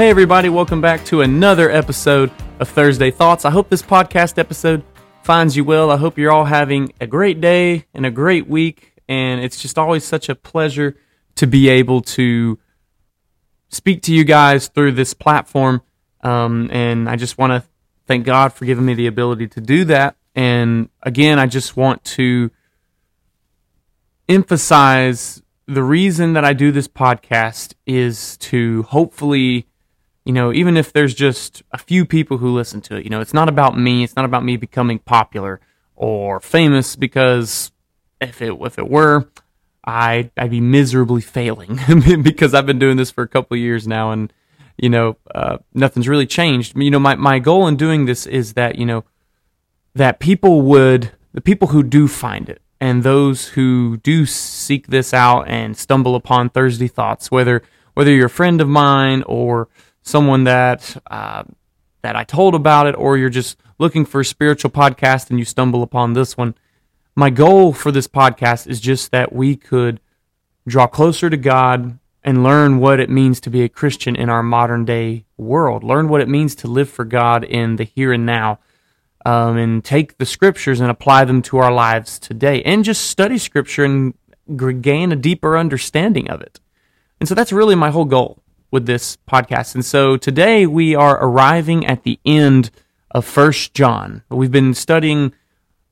Hey, everybody, welcome back to another episode of Thursday Thoughts. I hope this podcast episode finds you well. I hope you're all having a great day and a great week. And it's just always such a pleasure to be able to speak to you guys through this platform. Um, and I just want to thank God for giving me the ability to do that. And again, I just want to emphasize the reason that I do this podcast is to hopefully, you know, even if there's just a few people who listen to it, you know, it's not about me. It's not about me becoming popular or famous because if it if it were, I I'd be miserably failing because I've been doing this for a couple years now and you know uh, nothing's really changed. You know, my my goal in doing this is that you know that people would the people who do find it and those who do seek this out and stumble upon Thursday thoughts, whether whether you're a friend of mine or someone that uh, that I told about it, or you're just looking for a spiritual podcast and you stumble upon this one. My goal for this podcast is just that we could draw closer to God and learn what it means to be a Christian in our modern day world. Learn what it means to live for God in the here and now um, and take the scriptures and apply them to our lives today and just study scripture and gain a deeper understanding of it. And so that's really my whole goal with this podcast. And so today we are arriving at the end of First John. We've been studying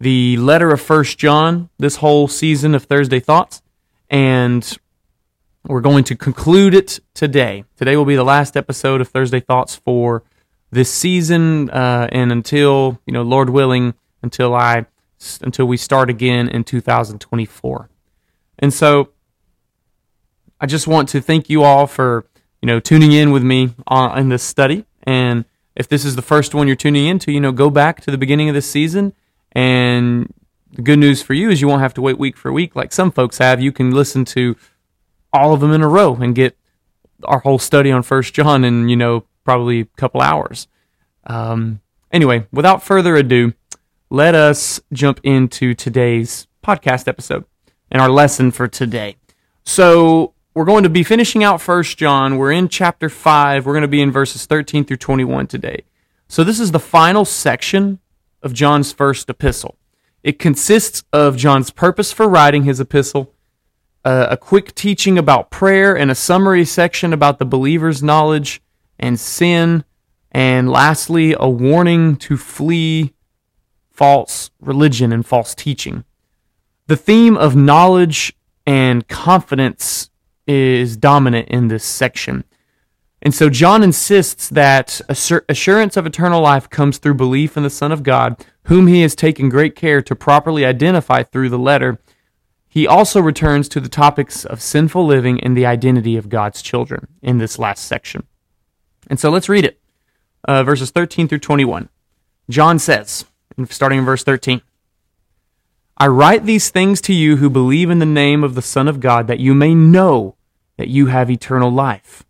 the letter of First John this whole season of Thursday Thoughts, and we're going to conclude it today. Today will be the last episode of Thursday Thoughts for this season uh, and until you know lord willing until i until we start again in 2024 and so i just want to thank you all for you know tuning in with me on, in this study and if this is the first one you're tuning into you know go back to the beginning of this season and the good news for you is you won't have to wait week for week like some folks have you can listen to all of them in a row and get our whole study on first john in you know probably a couple hours. Um, anyway, without further ado, let us jump into today's podcast episode and our lesson for today. So, we're going to be finishing out First John. We're in chapter 5. We're going to be in verses 13 through 21 today. So, this is the final section of John's first epistle. It consists of John's purpose for writing his epistle, uh, a quick teaching about prayer, and a summary section about the believer's knowledge and sin. And lastly, a warning to flee false religion and false teaching. The theme of knowledge and confidence is dominant in this section. And so John insists that assurance of eternal life comes through belief in the Son of God, whom he has taken great care to properly identify through the letter. He also returns to the topics of sinful living and the identity of God's children in this last section. And so let's read it. Uh, verses 13 through 21. John says, starting in verse 13, I write these things to you who believe in the name of the Son of God, that you may know that you have eternal life.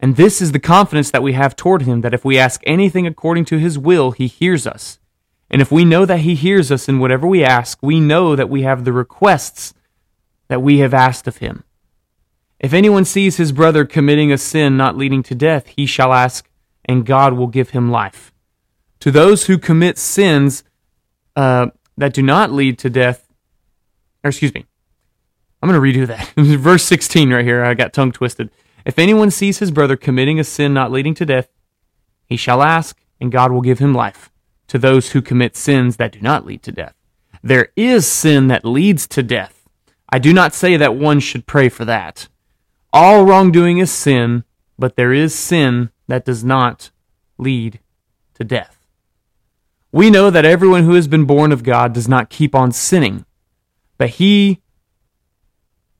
And this is the confidence that we have toward him, that if we ask anything according to his will, he hears us. And if we know that he hears us in whatever we ask, we know that we have the requests that we have asked of him. If anyone sees his brother committing a sin not leading to death, he shall ask, and God will give him life. To those who commit sins uh, that do not lead to death, or excuse me, I'm going to redo that. Verse 16 right here, I got tongue twisted. If anyone sees his brother committing a sin not leading to death, he shall ask, and God will give him life. To those who commit sins that do not lead to death. There is sin that leads to death. I do not say that one should pray for that. All wrongdoing is sin, but there is sin that does not lead to death. We know that everyone who has been born of God does not keep on sinning, but he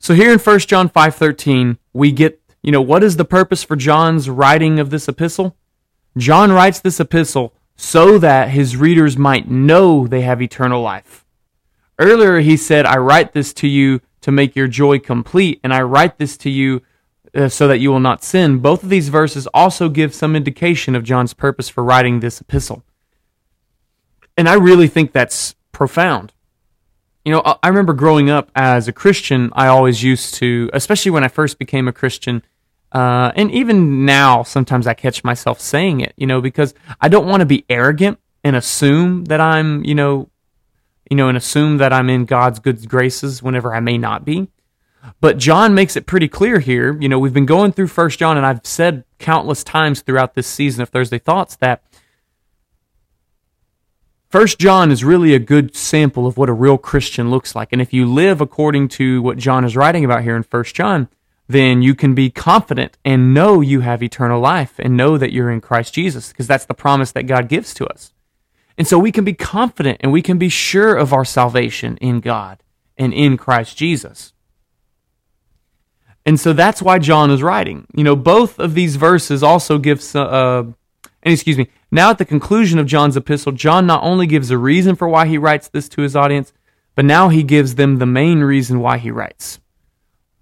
So here in 1 John 5:13, we get you know, what is the purpose for John's writing of this epistle? John writes this epistle so that his readers might know they have eternal life. Earlier, he said, I write this to you to make your joy complete, and I write this to you uh, so that you will not sin. Both of these verses also give some indication of John's purpose for writing this epistle. And I really think that's profound. You know, I remember growing up as a Christian, I always used to, especially when I first became a Christian, uh, and even now, sometimes I catch myself saying it, you know, because I don't want to be arrogant and assume that I'm, you know, you know, and assume that I'm in God's good graces whenever I may not be. But John makes it pretty clear here. You know, we've been going through First John, and I've said countless times throughout this season of Thursday Thoughts that First John is really a good sample of what a real Christian looks like. And if you live according to what John is writing about here in First John, then you can be confident and know you have eternal life and know that you're in Christ Jesus because that's the promise that God gives to us. And so we can be confident and we can be sure of our salvation in God and in Christ Jesus. And so that's why John is writing. You know, both of these verses also give, uh, and excuse me, now, at the conclusion of John's epistle, John not only gives a reason for why he writes this to his audience, but now he gives them the main reason why he writes.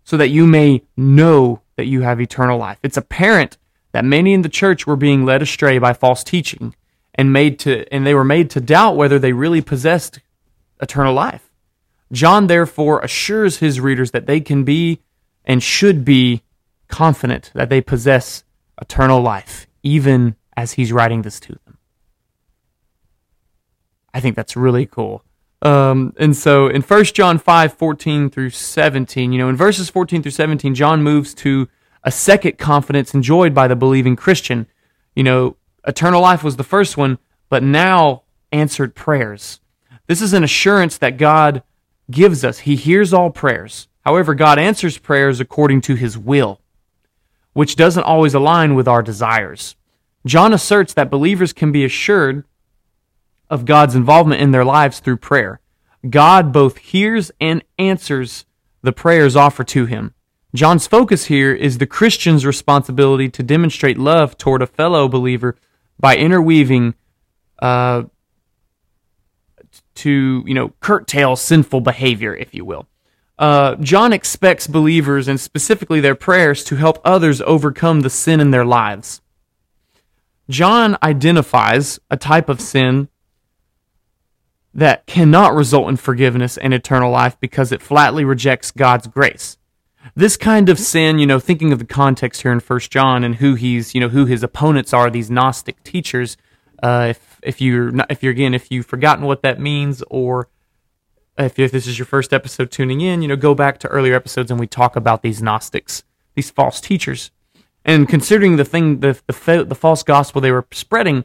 So that you may know that you have eternal life. It's apparent that many in the church were being led astray by false teaching and made to and they were made to doubt whether they really possessed eternal life. John therefore assures his readers that they can be and should be confident that they possess eternal life, even as he's writing this to them. I think that's really cool. Um, and so in 1 John 5, 14 through 17, you know, in verses 14 through 17, John moves to a second confidence enjoyed by the believing Christian. You know, eternal life was the first one, but now answered prayers. This is an assurance that God gives us. He hears all prayers. However, God answers prayers according to his will, which doesn't always align with our desires. John asserts that believers can be assured of God's involvement in their lives through prayer. God both hears and answers the prayers offered to him. John's focus here is the Christian's responsibility to demonstrate love toward a fellow believer by interweaving uh, to, you know, curtail sinful behavior, if you will. Uh, John expects believers, and specifically their prayers, to help others overcome the sin in their lives. John identifies a type of sin that cannot result in forgiveness and eternal life because it flatly rejects God's grace. This kind of sin, you know, thinking of the context here in First John and who he's, you know, who his opponents are, these Gnostic teachers. Uh, if if you're not, if you're again, if you've forgotten what that means, or if, if this is your first episode tuning in, you know, go back to earlier episodes and we talk about these Gnostics, these false teachers. And considering the thing, the, the, the false gospel they were spreading,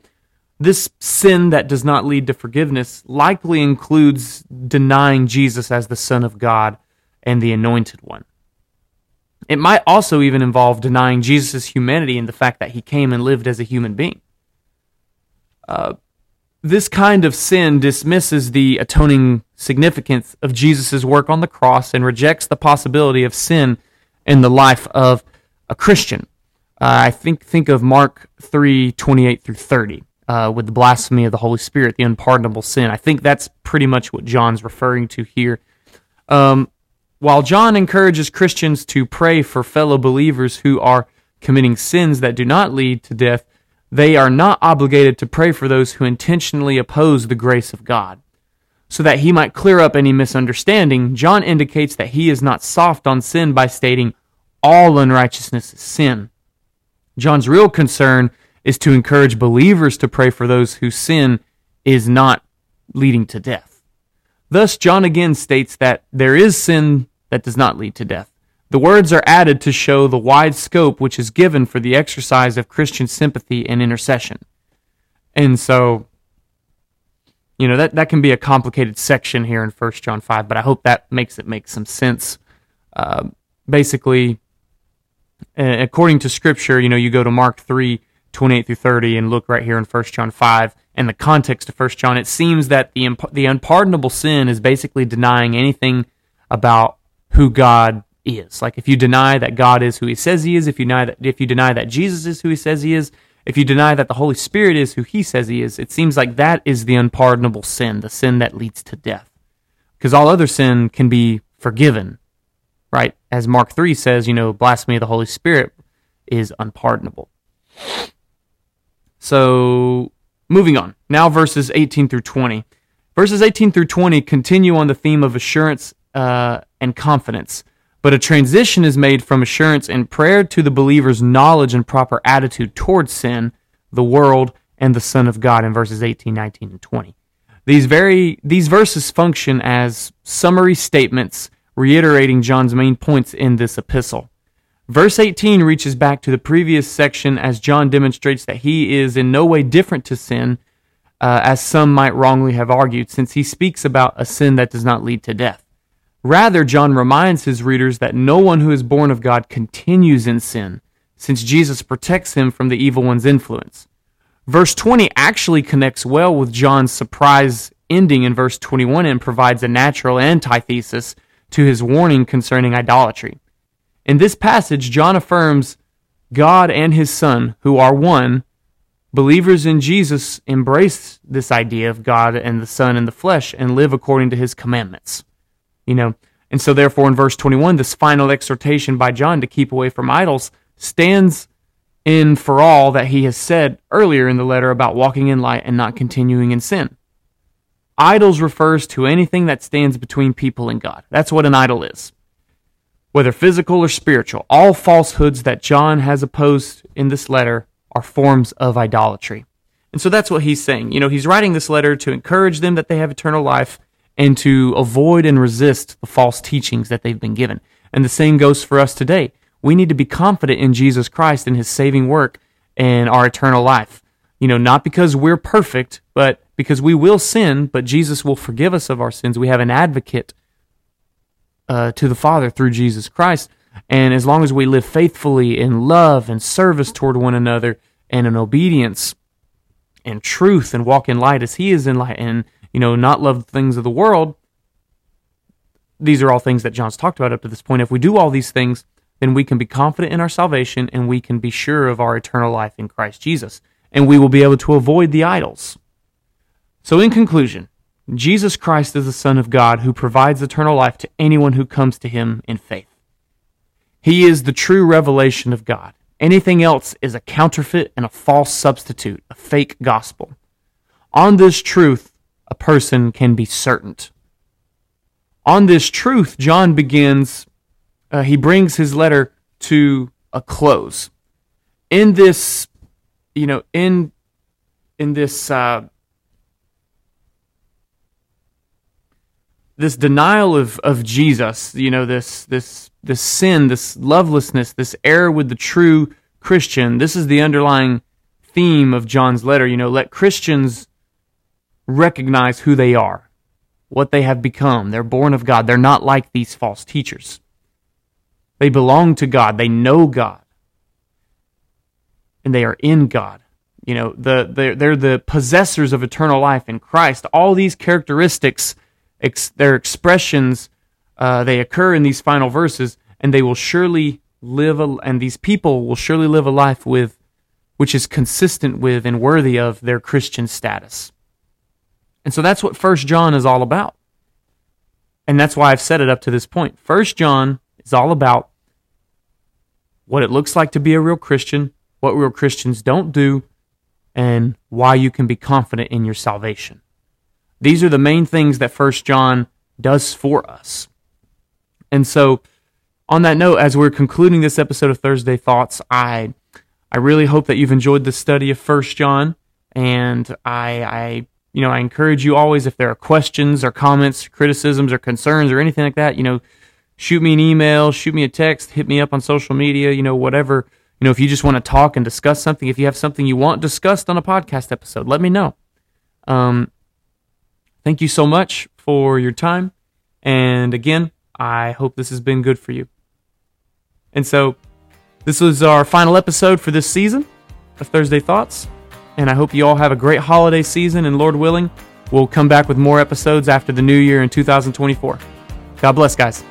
this sin that does not lead to forgiveness likely includes denying Jesus as the Son of God and the Anointed One. It might also even involve denying Jesus' humanity and the fact that he came and lived as a human being. Uh, this kind of sin dismisses the atoning significance of Jesus' work on the cross and rejects the possibility of sin in the life of a Christian. Uh, I think think of Mark three twenty eight through thirty uh, with the blasphemy of the Holy Spirit, the unpardonable sin. I think that's pretty much what John's referring to here. Um, while John encourages Christians to pray for fellow believers who are committing sins that do not lead to death, they are not obligated to pray for those who intentionally oppose the grace of God. So that he might clear up any misunderstanding, John indicates that he is not soft on sin by stating all unrighteousness is sin. John's real concern is to encourage believers to pray for those whose sin is not leading to death. Thus, John again states that there is sin that does not lead to death. The words are added to show the wide scope which is given for the exercise of Christian sympathy and intercession. And so, you know, that, that can be a complicated section here in 1 John 5, but I hope that makes it make some sense. Uh, basically, according to scripture, you know, you go to Mark 3, 28 through 30 and look right here in 1 John 5 and the context of 1 John, it seems that the, the unpardonable sin is basically denying anything about who God is. Like if you deny that God is who he says he is, if you deny that if you deny that Jesus is who he says he is, if you deny that the Holy Spirit is who he says he is, it seems like that is the unpardonable sin, the sin that leads to death. Because all other sin can be forgiven, right? As Mark 3 says, you know, blasphemy of the Holy Spirit is unpardonable. So, moving on. Now, verses 18 through 20. Verses 18 through 20 continue on the theme of assurance uh, and confidence, but a transition is made from assurance and prayer to the believer's knowledge and proper attitude towards sin, the world, and the Son of God in verses 18, 19, and 20. These very these verses function as summary statements reiterating John's main points in this epistle. Verse 18 reaches back to the previous section as John demonstrates that he is in no way different to sin, uh, as some might wrongly have argued, since he speaks about a sin that does not lead to death. Rather, John reminds his readers that no one who is born of God continues in sin, since Jesus protects him from the evil one's influence. Verse 20 actually connects well with John's surprise ending in verse 21 and provides a natural antithesis to his warning concerning idolatry. In this passage, John affirms God and his Son, who are one. Believers in Jesus embrace this idea of God and the Son in the flesh and live according to his commandments. You know, and so therefore in verse 21, this final exhortation by John to keep away from idols stands in for all that he has said earlier in the letter about walking in light and not continuing in sin. Idols refers to anything that stands between people and God. That's what an idol is whether physical or spiritual. All falsehoods that John has opposed in this letter are forms of idolatry. And so that's what he's saying. You know, he's writing this letter to encourage them that they have eternal life and to avoid and resist the false teachings that they've been given. And the same goes for us today. We need to be confident in Jesus Christ and his saving work and our eternal life. You know, not because we're perfect, but because we will sin, but Jesus will forgive us of our sins. We have an advocate uh, to the Father through Jesus Christ. And as long as we live faithfully in love and service toward one another and in obedience and truth and walk in light as He is in light and, you know, not love the things of the world, these are all things that John's talked about up to this point. If we do all these things, then we can be confident in our salvation and we can be sure of our eternal life in Christ Jesus. And we will be able to avoid the idols. So, in conclusion, Jesus Christ is the Son of God who provides eternal life to anyone who comes to him in faith. He is the true revelation of God. Anything else is a counterfeit and a false substitute, a fake gospel. On this truth, a person can be certain. On this truth, John begins, uh, he brings his letter to a close. In this, you know, in in this uh, this denial of, of Jesus, you know, this this this sin, this lovelessness, this error with the true Christian, this is the underlying theme of John's letter. You know, let Christians recognize who they are, what they have become. They're born of God. They're not like these false teachers. They belong to God. They know God. And they are in God. You know, the, they're, they're the possessors of eternal life in Christ. All these characteristics ex- their expressions uh, they occur in these final verses, and they will surely live, a, and these people will surely live a life with, which is consistent with and worthy of their Christian status. And so that's what First John is all about, and that's why I've set it up to this point. First John is all about what it looks like to be a real Christian, what real Christians don't do, and why you can be confident in your salvation. These are the main things that First John does for us. And so, on that note, as we're concluding this episode of Thursday Thoughts, I I really hope that you've enjoyed the study of First John, and I, I you know I encourage you always if there are questions or comments, criticisms or concerns or anything like that, you know, shoot me an email, shoot me a text, hit me up on social media, you know, whatever. You know, if you just want to talk and discuss something, if you have something you want discussed on a podcast episode, let me know. Um, Thank you so much for your time. And again, I hope this has been good for you. And so, this was our final episode for this season of Thursday Thoughts. And I hope you all have a great holiday season. And Lord willing, we'll come back with more episodes after the new year in 2024. God bless, guys.